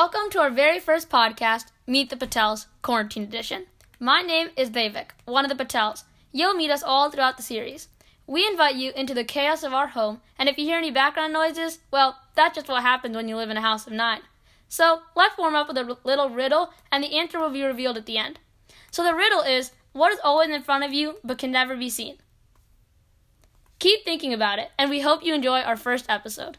Welcome to our very first podcast, Meet the Patels Quarantine Edition. My name is Devik, one of the Patels. You'll meet us all throughout the series. We invite you into the chaos of our home, and if you hear any background noises, well, that's just what happens when you live in a house of nine. So let's warm up with a little riddle, and the answer will be revealed at the end. So the riddle is what is always in front of you but can never be seen? Keep thinking about it, and we hope you enjoy our first episode.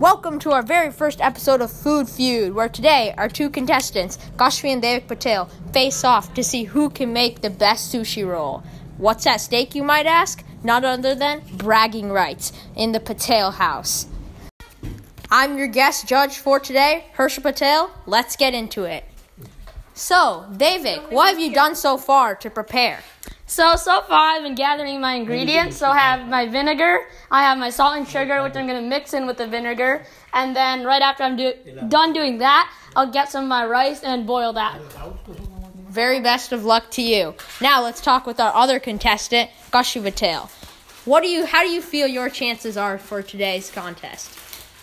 Welcome to our very first episode of Food Feud, where today our two contestants, Kashvi and Devik Patel, face off to see who can make the best sushi roll. What's at stake, you might ask? Not other than bragging rights in the Patel house. I'm your guest judge for today, Herschel Patel. Let's get into it. So, David, what have you done so far to prepare? So, so far I've been gathering my ingredients. So I have my vinegar, I have my salt and sugar, which I'm to mix in with the vinegar. And then right after I'm do- done doing that, I'll get some of my rice and boil that. Very best of luck to you. Now let's talk with our other contestant, Kashvi Patel. What do you, how do you feel your chances are for today's contest?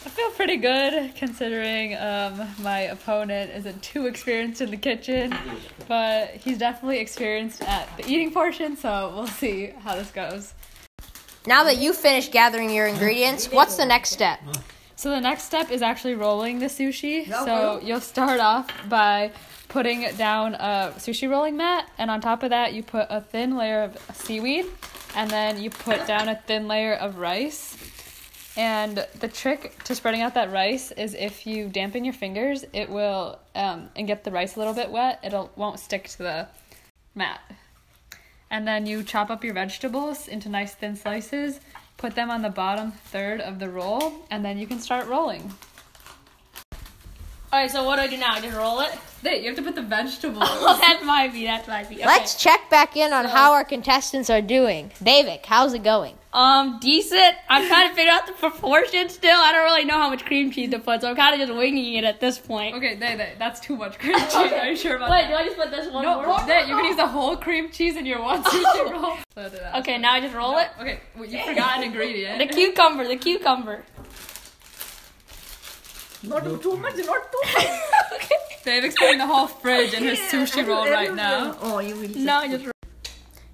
I feel pretty good considering um, my opponent isn't too experienced in the kitchen, but he's definitely experienced at the eating portion, so we'll see how this goes. Now that you've finished gathering your ingredients, what's the next step? So the next step is actually rolling the sushi. So you'll start off by putting down a sushi rolling mat, and on top of that, you put a thin layer of seaweed, and then you put down a thin layer of rice. And the trick to spreading out that rice is if you dampen your fingers, it will um, and get the rice a little bit wet. It'll won't stick to the mat. And then you chop up your vegetables into nice thin slices, put them on the bottom third of the roll, and then you can start rolling. All right, so what do I do now? I just roll it? Wait, you have to put the vegetables. Oh, that's my be. That's my be. Okay. Let's check back in on how our contestants are doing. Devik, how's it going? Um, decent. I'm trying to figure out the proportions still. I don't really know how much cream cheese to put, so I'm kind of just winging it at this point. Okay, they, they, that's too much cream cheese. Are you sure about Wait, that? do I just put this one no, more? they, you can use the whole cream cheese in your one sushi roll. So. Okay, now I just roll it. Okay, well, you forgot an ingredient. The cucumber, the cucumber. Not too much, not too much. okay. David's putting the whole fridge in his sushi roll right now. Oh, you will. No, I just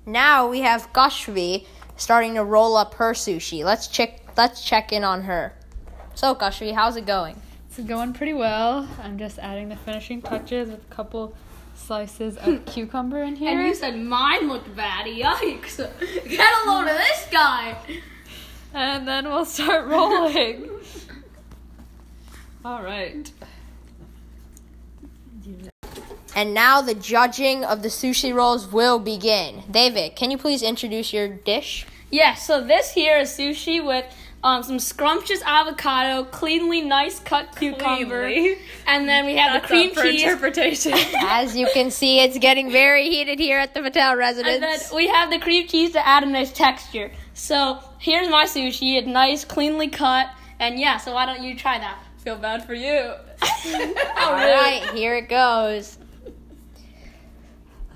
Now we have Kashvi starting to roll up her sushi. Let's check let's check in on her. So Kashvi, how's it going? It's going pretty well. I'm just adding the finishing touches with a couple slices of cucumber in here. And you said mine looked bad. Yikes. Get a load of this guy. And then we'll start rolling. All right. And now the judging of the sushi rolls will begin. David, can you please introduce your dish? Yes, so this here is sushi with um, some scrumptious avocado, cleanly nice cut cucumber, Cleanly. and then we have the cream up for cheese. interpretation. As you can see, it's getting very heated here at the Patel residence. And then residence. we have the cream cheese to add a nice texture. So here's my sushi. It's nice, cleanly cut. And yeah, so why don't you try that? Feel bad for you. All right, here it goes.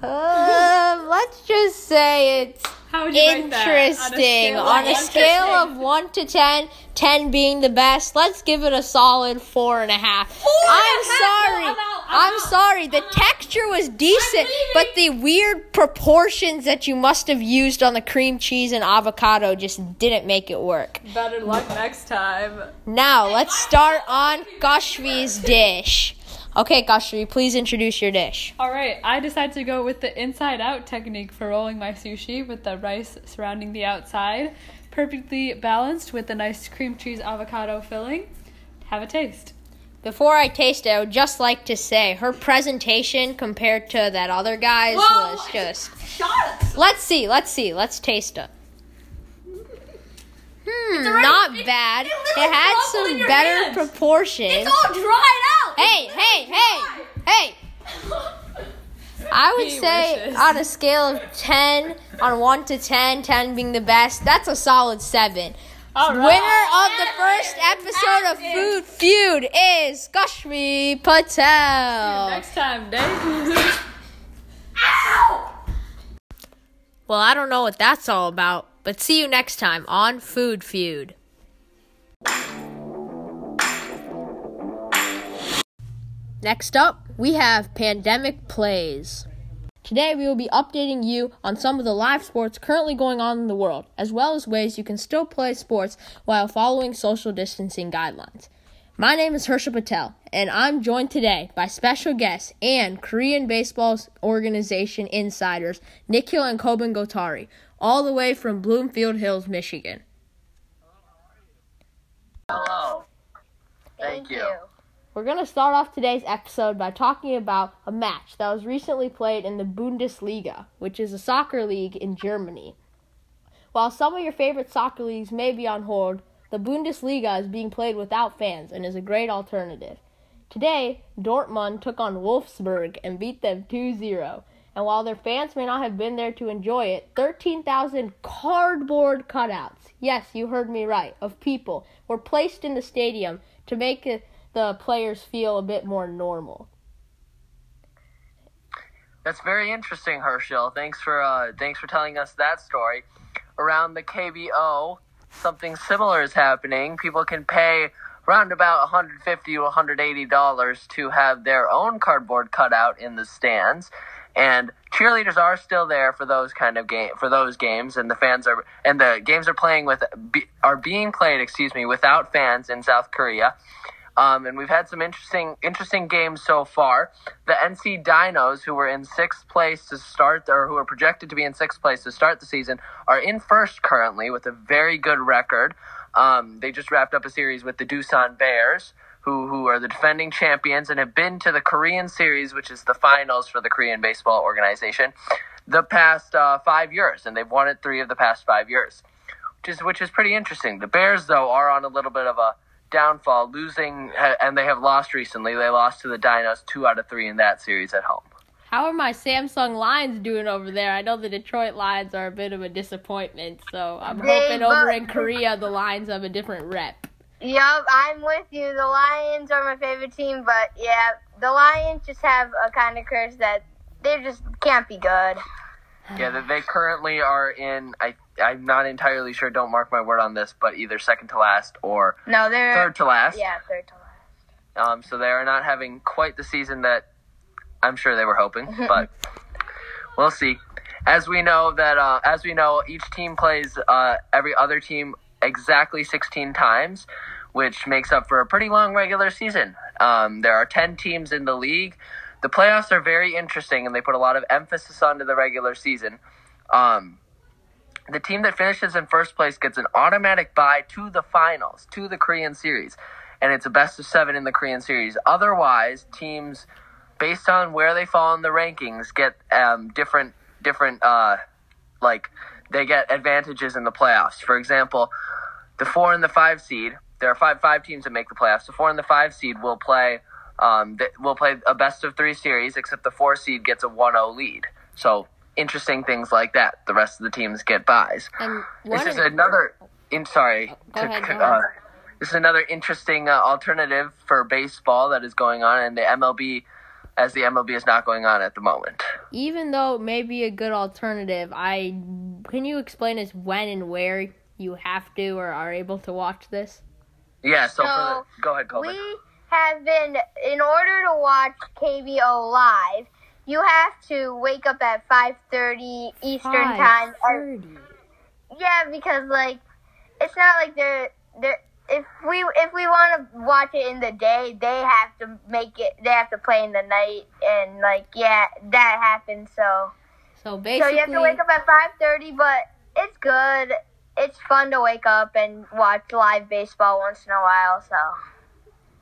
Um, let's just say it's How would you rate that? interesting. On On a scale of 1 to 10, 10 being the best, let's give it a solid 4.5. I'm and a half? sorry. No, I'm out. I'm I'm out. sorry. The texture was decent, but the weird proportions that you must have used on the cream cheese and avocado just didn't make it work. Better luck next time. Now, let's start on Kashvi's dish. Okay, Kashvi, please introduce your dish. All right, I decided to go with the inside out technique for rolling my sushi with the rice surrounding the outside, perfectly balanced with the nice cream cheese avocado filling. Have a taste. Before I taste it, I would just like to say her presentation compared to that other guy's Whoa! was just. Shot us. Let's see, let's see, let's taste it. Hmm, already- not it- bad. it It, literally had some better hands. proportions. It's all dried out. Hey, hey, hey, hey! I would He say wishes. on a scale of 10, on 1 to 10, 10 being the best, that's a solid 7. All right. Winner of the first episode of Food Feud is Kashvi Patel. Next time, Dave. Ow! Well, I don't know what that's all about, but see you next time on Food Feud. Next up, we have Pandemic Plays. Today, we will be updating you on some of the live sports currently going on in the world, as well as ways you can still play sports while following social distancing guidelines. My name is Hershel Patel, and I'm joined today by special guests and Korean baseball organization insiders Nikhil and Koben Kotari, all the way from Bloomfield Hills, Michigan. Hello. Thank you. We're going to start off today's episode by talking about a match that was recently played in the Bundesliga, which is a soccer league in Germany. While some of your favorite soccer leagues may be on hold, the Bundesliga is being played without fans and is a great alternative. Today, Dortmund took on Wolfsburg and beat them 2 0. And while their fans may not have been there to enjoy it, 13,000 cardboard cutouts, yes, you heard me right, of people were placed in the stadium to make the players feel a bit more normal. That's very interesting, Herschel. Thanks for uh, thanks for telling us that story. Around the KBO, something similar is happening. People can pay around about 150 to 180 dollars to have their own cardboard cutout in the stands. And cheerleaders are still there for those kind of game for those games, and the fans are and the games are playing with be, are being played, excuse me, without fans in South Korea. Um, and we've had some interesting interesting games so far. The NC Dinos, who were in sixth place to start, or who are projected to be in sixth place to start the season, are in first currently with a very good record. Um, they just wrapped up a series with the Doosan Bears, who who are the defending champions and have been to the Korean Series, which is the finals for the Korean Baseball Organization, the past uh, five years, and they've won it three of the past five years, which is which is pretty interesting. The Bears, though, are on a little bit of a downfall, losing, and they have lost recently. They lost to the Dinos two out of three in that series at home. How are my Samsung Lions doing over there? I know the Detroit Lions are a bit of a disappointment, so I'm They hoping over in Korea the Lions have a different rep. Yup, I'm with you. The Lions are my favorite team, but yeah, the Lions just have a kind of curse that they just can't be good. Yeah, they- they currently are in. I I'm not entirely sure. Don't mark my word on this, but either second to last or No, they're third to last. yeah, third to last. Um, so they are not having quite the season that I'm sure they were hoping, but we'll see. As we know that, uh, as we know, each team plays uh, every other team exactly 16 times, which makes up for a pretty long regular season. Um, there are 10 teams in the league. The playoffs are very interesting, and they put a lot of emphasis onto the regular season. Um, the team that finishes in first place gets an automatic bye to the finals, to the Korean Series, and it's a best of seven in the Korean Series. Otherwise, teams, based on where they fall in the rankings, get um, different different uh, like they get advantages in the playoffs. For example, the four and the five seed. There are five five teams that make the playoffs. The four and the five seed will play. Um, will play a best of three series, except the four seed gets a 1-0 lead. So interesting things like that. The rest of the teams get buys. And This is another. In sorry. Go ahead, go uh, ahead. this is another interesting uh, alternative for baseball that is going on, and the MLB, as the MLB is not going on at the moment. even though it may be a good alternative, I can you explain us when and where you have to or are able to watch this? Yeah. So, So, for the, go ahead, Colby. We have been in order to watch KBO live. You have to wake up at 5:30 Eastern time. or- 5:30. Yeah, because like it's not like they're they're if we if we want to watch it in the day, they have to make it. They have to play in the night, and like yeah, that happens. So So basically, so you have to wake up at five thirty, but it's good. It's fun to wake up and watch live baseball once in a while. So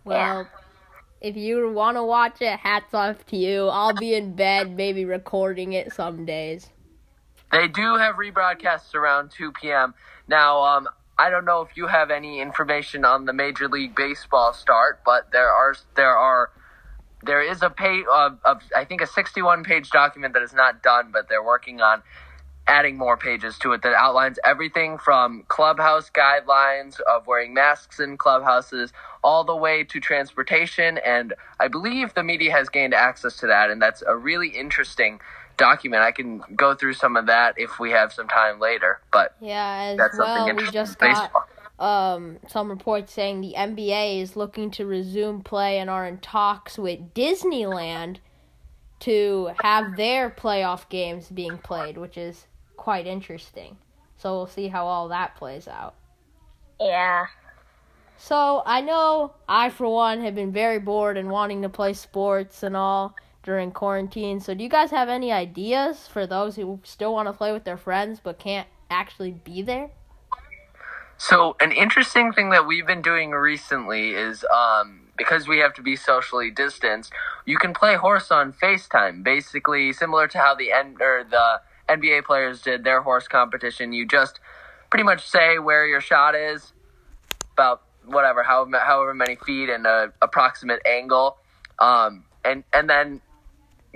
well, if you want to watch it, hats off to you. I'll be in bed, maybe recording it some days. They do have rebroadcasts around 2 p.m. Now, um, I don't know if you have any information on the Major League Baseball start, but there are there are there is a page of, of I think a 61 page document that is not done, but they're working on adding more pages to it that outlines everything from clubhouse guidelines of wearing masks in clubhouses all the way to transportation. And I believe the media has gained access to that. And that's a really interesting document. I can go through some of that if we have some time later, but Yeah, as that's something well, we just got um, some reports saying the NBA is looking to resume play and are in talks with Disneyland to have their playoff games being played, which is quite interesting. So we'll see how all that plays out. Yeah. So I know I, for one, have been very bored and wanting to play sports and all during quarantine. So do you guys have any ideas for those who still want to play with their friends but can't actually be there? So an interesting thing that we've been doing recently is um, because we have to be socially distanced, you can play horse on FaceTime. Basically, similar to how the N- or the NBA players did their horse competition. You just pretty much say where your shot is, about whatever, however, however many feet and a approximate angle, um, and and then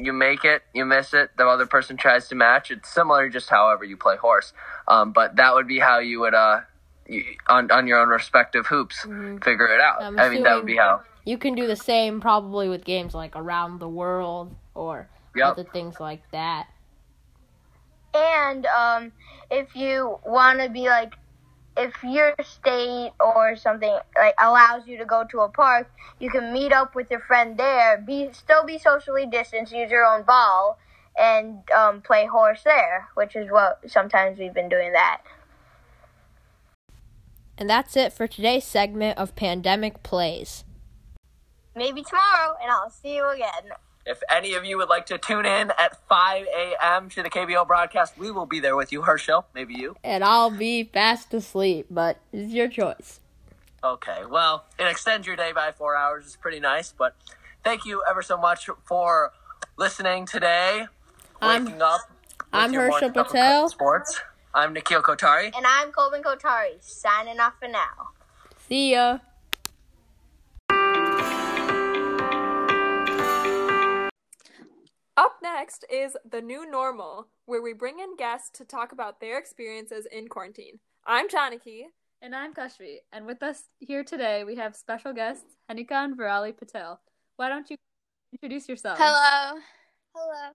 you make it, you miss it, the other person tries to match. It's similar, just however you play horse. Um, but that would be how you would uh you, on on your own respective hoops figure it out. I'm I mean, that would be how. You can do the same probably with games like Around the World or Yep. other things like that. And um, if you want to be like, if your state or something like allows you to go to a park, you can meet up with your friend there. Be still be socially distanced. Use your own ball and um, play horse there, which is what sometimes we've been doing that. And that's it for today's segment of Pandemic Plays. Maybe tomorrow, and I'll see you again. If any of you would like to tune in at 5 a.m. to the KBO broadcast, we will be there with you, Herschel. Maybe you. And I'll be fast asleep, but it's your choice. Okay, well, it extends your day by four hours. It's pretty nice, but thank you ever so much for listening today. I'm- Waking up. I'm your Herschel morning cup of Patel. Sports. I'm Nikhil Kotari. And I'm Colvin Kotari, signing off for now. See ya. Up next is The New Normal, where we bring in guests to talk about their experiences in quarantine. I'm Janaki. And I'm Kashvi. And with us here today, we have special guests Hanika and Virali Patel. Why don't you introduce yourselves? Hello. Hello.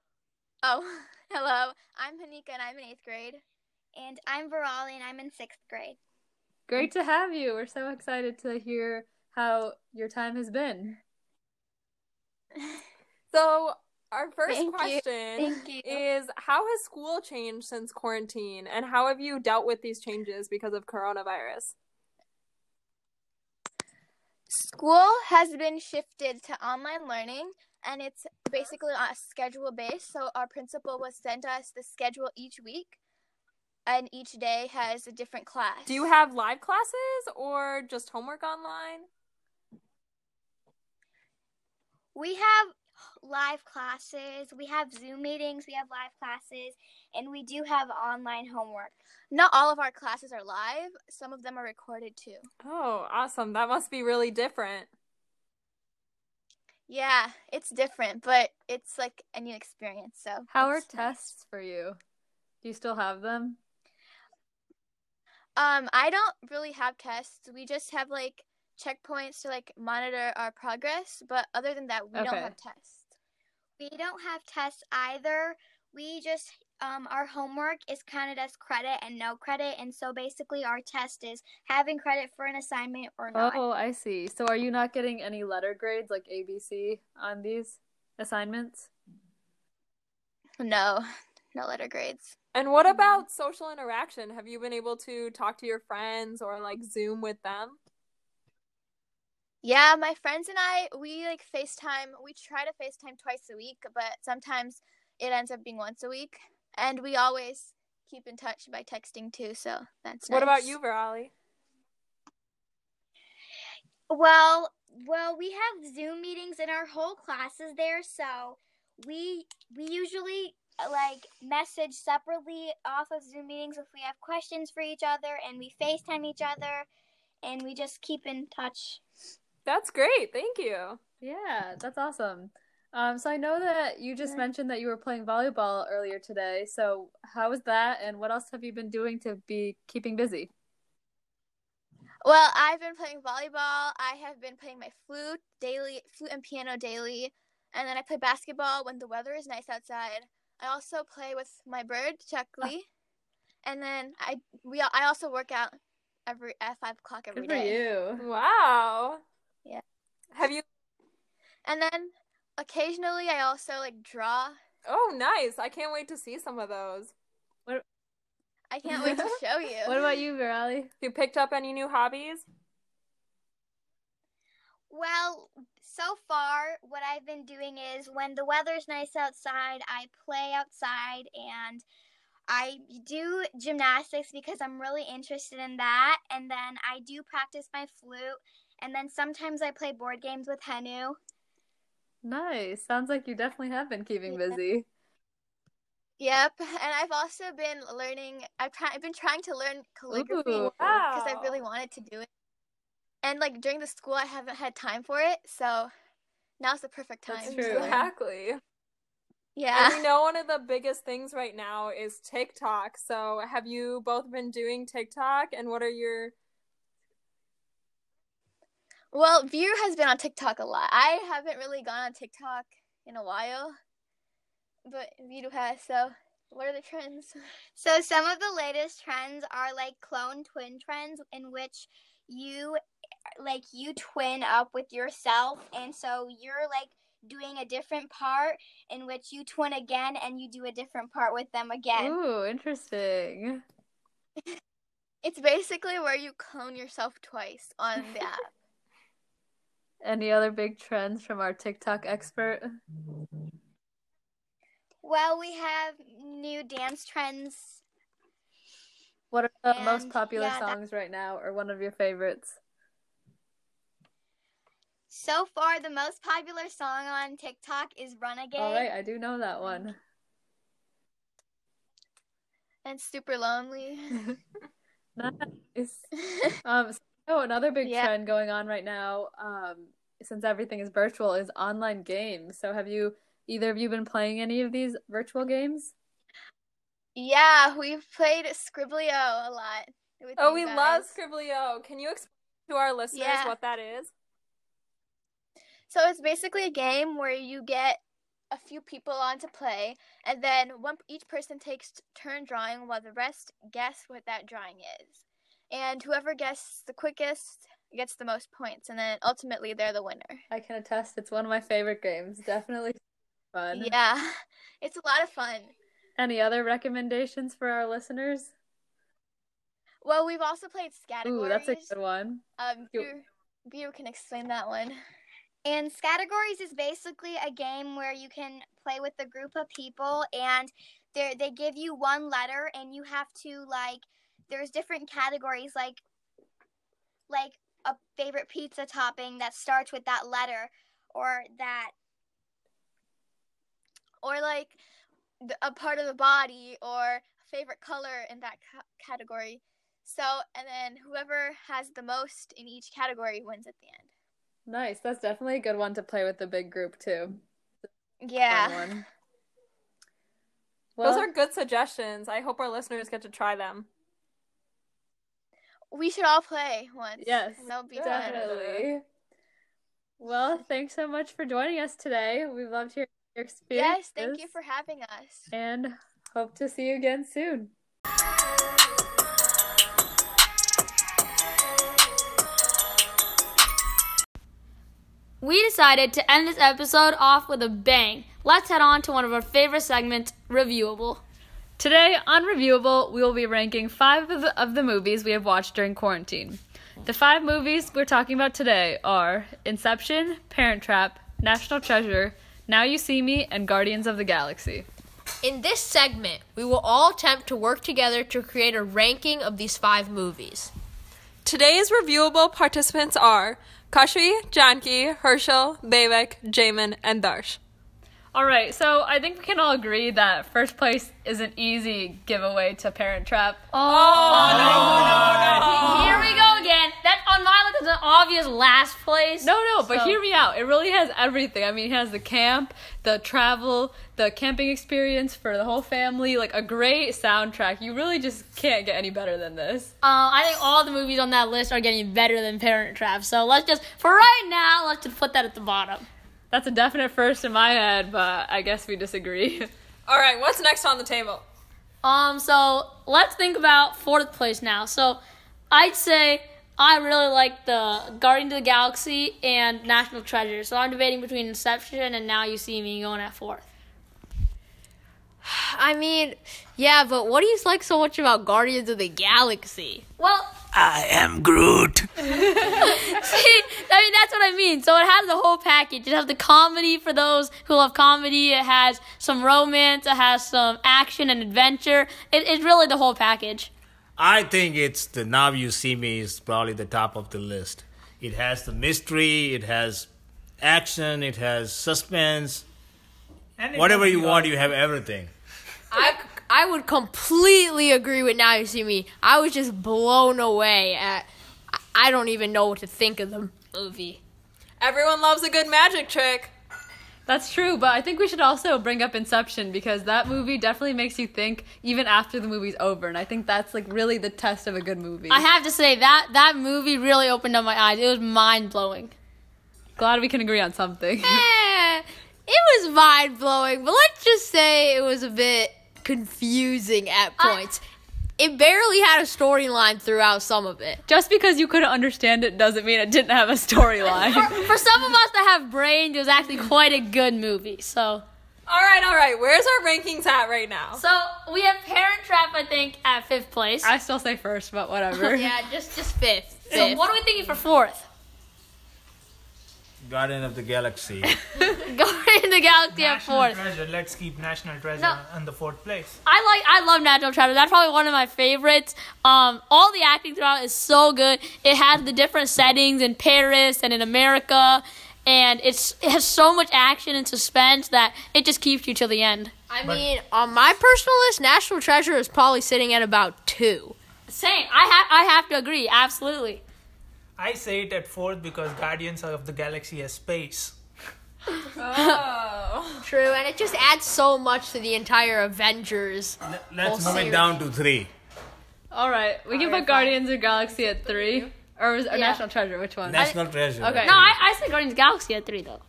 Oh, hello. I'm Hanika and I'm in eighth grade. And I'm Virali and I'm in sixth grade. Great to have you. We're so excited to hear how your time has been. So, our first Thank question you. is How has school changed since quarantine, and how have you dealt with these changes because of coronavirus? School has been shifted to online learning and it's basically on a schedule based. So our principal will send us the schedule each week and each day has a different class. Do you have live classes or just homework online? We have live classes, we have Zoom meetings, we have live classes, and we do have online homework. Not all of our classes are live, some of them are recorded too. Oh, awesome. That must be really different. Yeah, it's different, but it's like a new experience. So How are nice. tests for you? Do you still have them? Um, I don't really have tests. We just have like checkpoints to like monitor our progress, but other than that, we Okay. don't have tests. We don't have tests either. We just um our homework is counted as credit and no credit, and so basically our test is having credit for an assignment or not. Oh, I see. So are you not getting any letter grades like ABC on these assignments? No, no letter grades. And what about social interaction? Have you been able to talk to your friends or like Zoom with them? Yeah, my friends and I, we like FaceTime. We try to FaceTime twice a week, but sometimes it ends up being once a week. And we always keep in touch by texting too, so that's What about nice. you, Virali? Well, well, we have Zoom meetings and our whole class is there, so we we usually uh, like message separately off of Zoom meetings if we have questions for each other, and we FaceTime each other, and we just keep in touch. That's great. Thank you. Yeah, that's awesome. Um, so I know that you just mentioned that you were playing volleyball earlier today. So how was that, and what else have you been doing to be keeping busy? Well, I've been playing volleyball. I have been playing my flute daily, flute and piano daily, and then I play basketball when the weather is nice outside. I also play with my bird, Chuck Lee, and then I we I also work out every at five o'clock every Good for you. Wow. Yeah. Have you? And then occasionally I also like draw. Oh, nice. I can't wait to see some of those. What? I can't wait to show you. What about you, Virali? You picked up any new hobbies? Well, so far, what I've been doing is when the weather's nice outside, I play outside and I do gymnastics because I'm really interested in that. And then I do practice my flute. And then sometimes I play board games with Henu. Nice. Sounds like you definitely have been keeping Yeah. busy. Yep, and I've also been learning. I've try, I've been trying to learn calligraphy Ooh. because I really wanted to do it. And like during the school, I haven't had time for it, so now's the perfect time. That's true. Exactly. Yeah. And we know one of the biggest things right now is TikTok. So, have you both been doing TikTok? And what are your Well, View has been on TikTok a lot. I haven't really gone on TikTok in a while, but View has. So, what are the trends? So some of the latest trends are like clone twin trends in which you like you twin up with yourself and so you're like doing a different part in which you twin again and you do a different part with them again. Ooh, interesting. It's basically where you clone yourself twice on the app. Any other big trends from our TikTok expert? Well, we have new dance trends. What are the most popular yeah, that- songs right now, or one of your favorites? So far the most popular song on TikTok is Renegade. All right, I do know that one. and super lonely. Nice. Um, so another big Yeah. trend going on right now, um, since everything is virtual, is online games. So have you, either of you, been playing any of these virtual games? yeah, we've played skribbl.io a lot. Oh, we guys. love skribbl.io. Can you explain to our listeners Yeah. what that is? So it's basically a game where you get a few people on to play, and then one each person takes turn drawing while the rest guess what that drawing is. And whoever guesses the quickest gets the most points, and then ultimately they're the winner. I can attest, it's one of my favorite games. Definitely fun. Yeah, it's a lot of fun. Any other recommendations for our listeners? Well, we've also played Ooh, that's a good one. Um, You- Beer, Beer can explain that one. And Scattergories is basically a game where you can play with a group of people and they they give you one letter and you have to like there's different categories like like a favorite pizza topping that starts with that letter or that or like a part of the body or favorite color in that ca- category. So, and then whoever has the most in each category wins at the end. Nice. That's definitely a good one to play with the big group too. Yeah. One. Those are good suggestions. I hope our listeners get to try them. We should all play once. yes, And that would be fun. definitely. Well, thanks so much for joining us today. We loved hearing your experience. Yes, thank you for having us. and hope to see you again soon. We decided to end this episode off with a bang. Let's head on to one of our favorite segments, Reviewable. Today on Reviewable, we will be ranking five of the, of the movies we have watched during quarantine. The five movies we're talking about today are Inception, Parent Trap, National Treasure, Now You See Me, and Guardians of the Galaxy. In this segment, we will all attempt to work together to create a ranking of these five movies. Today's reviewable participants are Kashvi, Janki, Herschel, Devik, Jamin, and Darsh. All right, so I think we can all agree that first place is an easy giveaway to Parent Trap. Oh, oh no, no, no, Here we go again. That on my list is an obvious last place. No, no, but So- hear me out. It really has everything. I mean, it has the camp, the travel, the camping experience for the whole family, like a great soundtrack. You really just can't get any better than this. Uh, I think all the movies on that list are getting better than Parent Trap. So let's just, for right now, let's just put that at the bottom. That's a definite first in my head, but I guess we disagree. All right, what's next on the table? Um, so let's think about fourth place now. So I'd say I really like the Guardians of the Galaxy and National Treasure. So I'm debating between Inception and Now You See Me going at fourth. I mean, yeah, but what do you like so much about Guardians of the Galaxy? Well, I am Groot. See, I mean that's what I mean. So it has the whole package. It has the comedy for those who love comedy. It has some romance. It has some action and adventure. It, it's really the whole package. I think it's the Now You See Me is probably the top of the list. It has the mystery, it has action, it has suspense. And it Whatever you the want, you have everything. I I would completely agree with Now You See Me. I was just blown away at. I- I don't even know what to think of the movie. Everyone loves a good magic trick. That's true, but I think we should also bring up Inception because that movie definitely makes you think even after the movie's over, and I think that's like really the test of a good movie. I have to say that that movie really opened up my eyes. It was mind blowing. Glad we can agree on something. Eh, it was mind blowing, but let's just say it was a bit confusing at points. it barely had a storyline throughout some of it. Just because you couldn't understand it doesn't mean it didn't have a storyline. For, for some of us that have brains, it was actually quite a good movie. So, All right, all right. Where's our rankings at right now? so we have Parent Trap, I think, at fifth place. I still say first, but whatever. Yeah, just just fifth. so fifth. what are we thinking for fourth? Guardian of the Galaxy. Guardian of the Galaxy at National fourth. Treasure. Let's keep National Treasure No. on the fourth place. I like I love National Treasure. That's probably one of my favorites. Um, all the acting throughout is so good. It has the different settings in Paris and in America, and it's it has so much action and suspense that it just keeps you till the end. I mean, on my personal list, National Treasure is probably sitting at about two. Same. I have I have to agree. Absolutely. I say it at fourth because Guardians of the Galaxy has space. Oh. True, and it just adds so much to the entire Avengers. Let's Whole move it down to three. All right, we can put Guardians of the Galaxy at three, or, was, or Yeah. National Treasure. Which one? National Treasure. Okay. No, I, I say Guardians of the Galaxy at three though.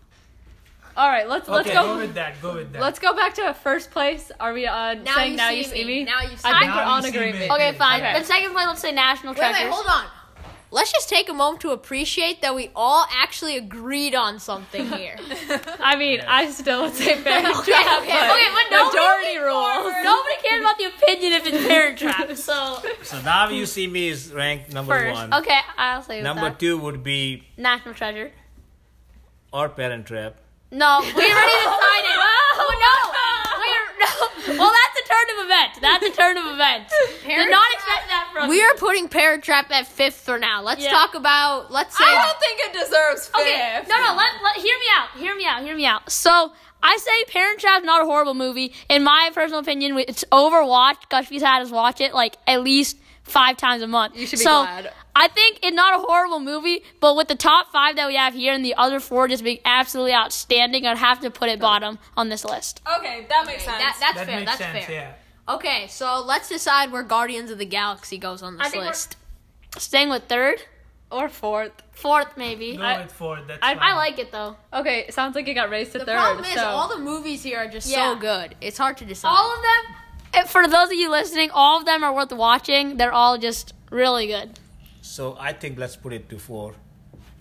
All right, let's let's Okay, go. go with that. Go with that. Let's go back to first place. Are we uh, Now saying you now see you see me. me? Now you see I me. think we're on agreement. Okay, fine. Okay. But second place, let's say National Treasure. Wait, wait, hold on. Let's just take a moment to appreciate that we all actually agreed on something here. I mean, I still would say Parent Okay, Trap, okay, but okay, but nobody- majority rules. Nobody cares about the opinion if it's Parent Trap. So So now you see me is ranked number first, one. okay, I'll say Number that. two would be National Treasure. or Parent Trap. No, we already decided. Oh no! We're no. Well, that's a turn of events. That's a turn of events. Did not expect that from we you. are putting Parent Trap at fifth for now. Let's Yeah. talk about. Let's say. I don't think it deserves fifth. Okay, no, no. Let, let hear me out. Hear me out. Hear me out. So I say Parent Trap's not a horrible movie. In my personal opinion, it's overwatched. Gushby's had us watch it like at least five times a month. You should be so, glad. I think it's not a horrible movie, but with the top five that we have here and the other four just being absolutely outstanding, I'd have to put it bottom on this list. Okay, that makes sense. that, that's that fair. makes That's sense. fair. Yeah. Okay, so let's decide where Guardians of the Galaxy goes on I this think we're- list. Staying with third, Or fourth. fourth maybe. Go I, with fourth. That's I- fine. I like it though. Okay, sounds like it got raised to The third. problem is, so all the movies here are just Yeah. so good. It's hard to decide. All of them, for those of you listening, all of them are worth watching. They're all just really good. So I think let's put it to four.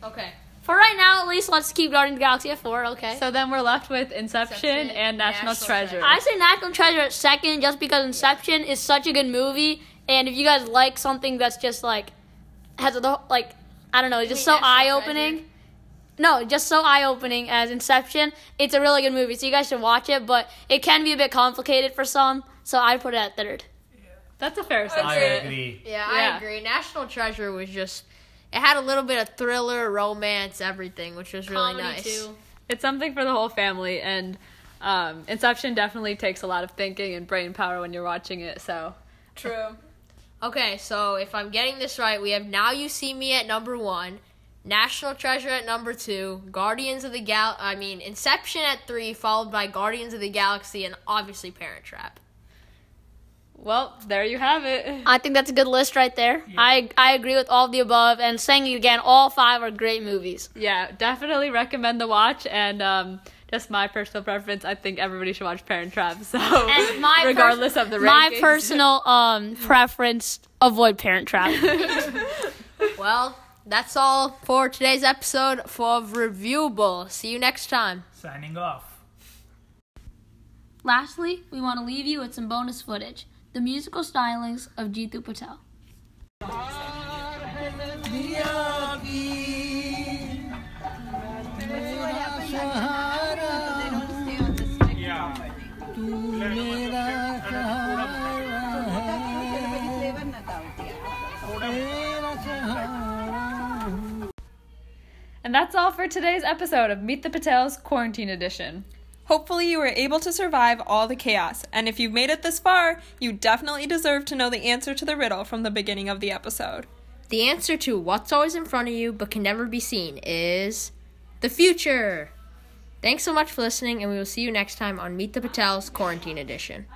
okay. For right now, at least, let's keep Guardians of the Galaxy at four. Okay. so then we're left with Inception, Inception, and National, National Treasure. Treasure. I say National Treasure at second, just because Inception is such a good movie, and if you guys like something that's just like has a like I don't know, it's just so National eye opening. No, just so eye opening as Inception. It's a really good movie, so you guys should watch it. But it can be a bit complicated for some, so I'd put it at third. That's a fair I assessment. agree. Yeah, Yeah. I agree. National Treasure was just. It had a little bit of thriller, romance, everything, which was really Comedy, nice. too. It's something for the whole family, and um, Inception definitely takes a lot of thinking and brain power when you're watching it. So True. Okay, so if I'm getting this right, we have Now You See Me at number one, National Treasure at number two, Guardians of the Gal. I mean, Inception at three, followed by Guardians of the Galaxy, and obviously Parent Trap. Well, there you have it. I think that's a good list right there. I I agree with all of the above, and saying it again, all five are great movies. Yeah, definitely recommend the watch, and um, just my personal preference, I think everybody should watch Parent Trap. So, And my pers- regardless of the race. my personal um preference avoid Parent Trap. Well, that's all for today's episode of Reviewable. See you next time. Signing off. Lastly, we want to leave you with some bonus footage the musical stylings of Jitu Patel. And that's all for today's episode of Meet the Patels Quarantine Edition. Hopefully, you were able to survive all the chaos, and if you've made it this far, you definitely deserve to know the answer to the riddle from the beginning of the episode. The answer to what's always in front of you but can never be seen is the future. Thanks so much for listening, and we will see you next time on Meet the Patels Quarantine Edition.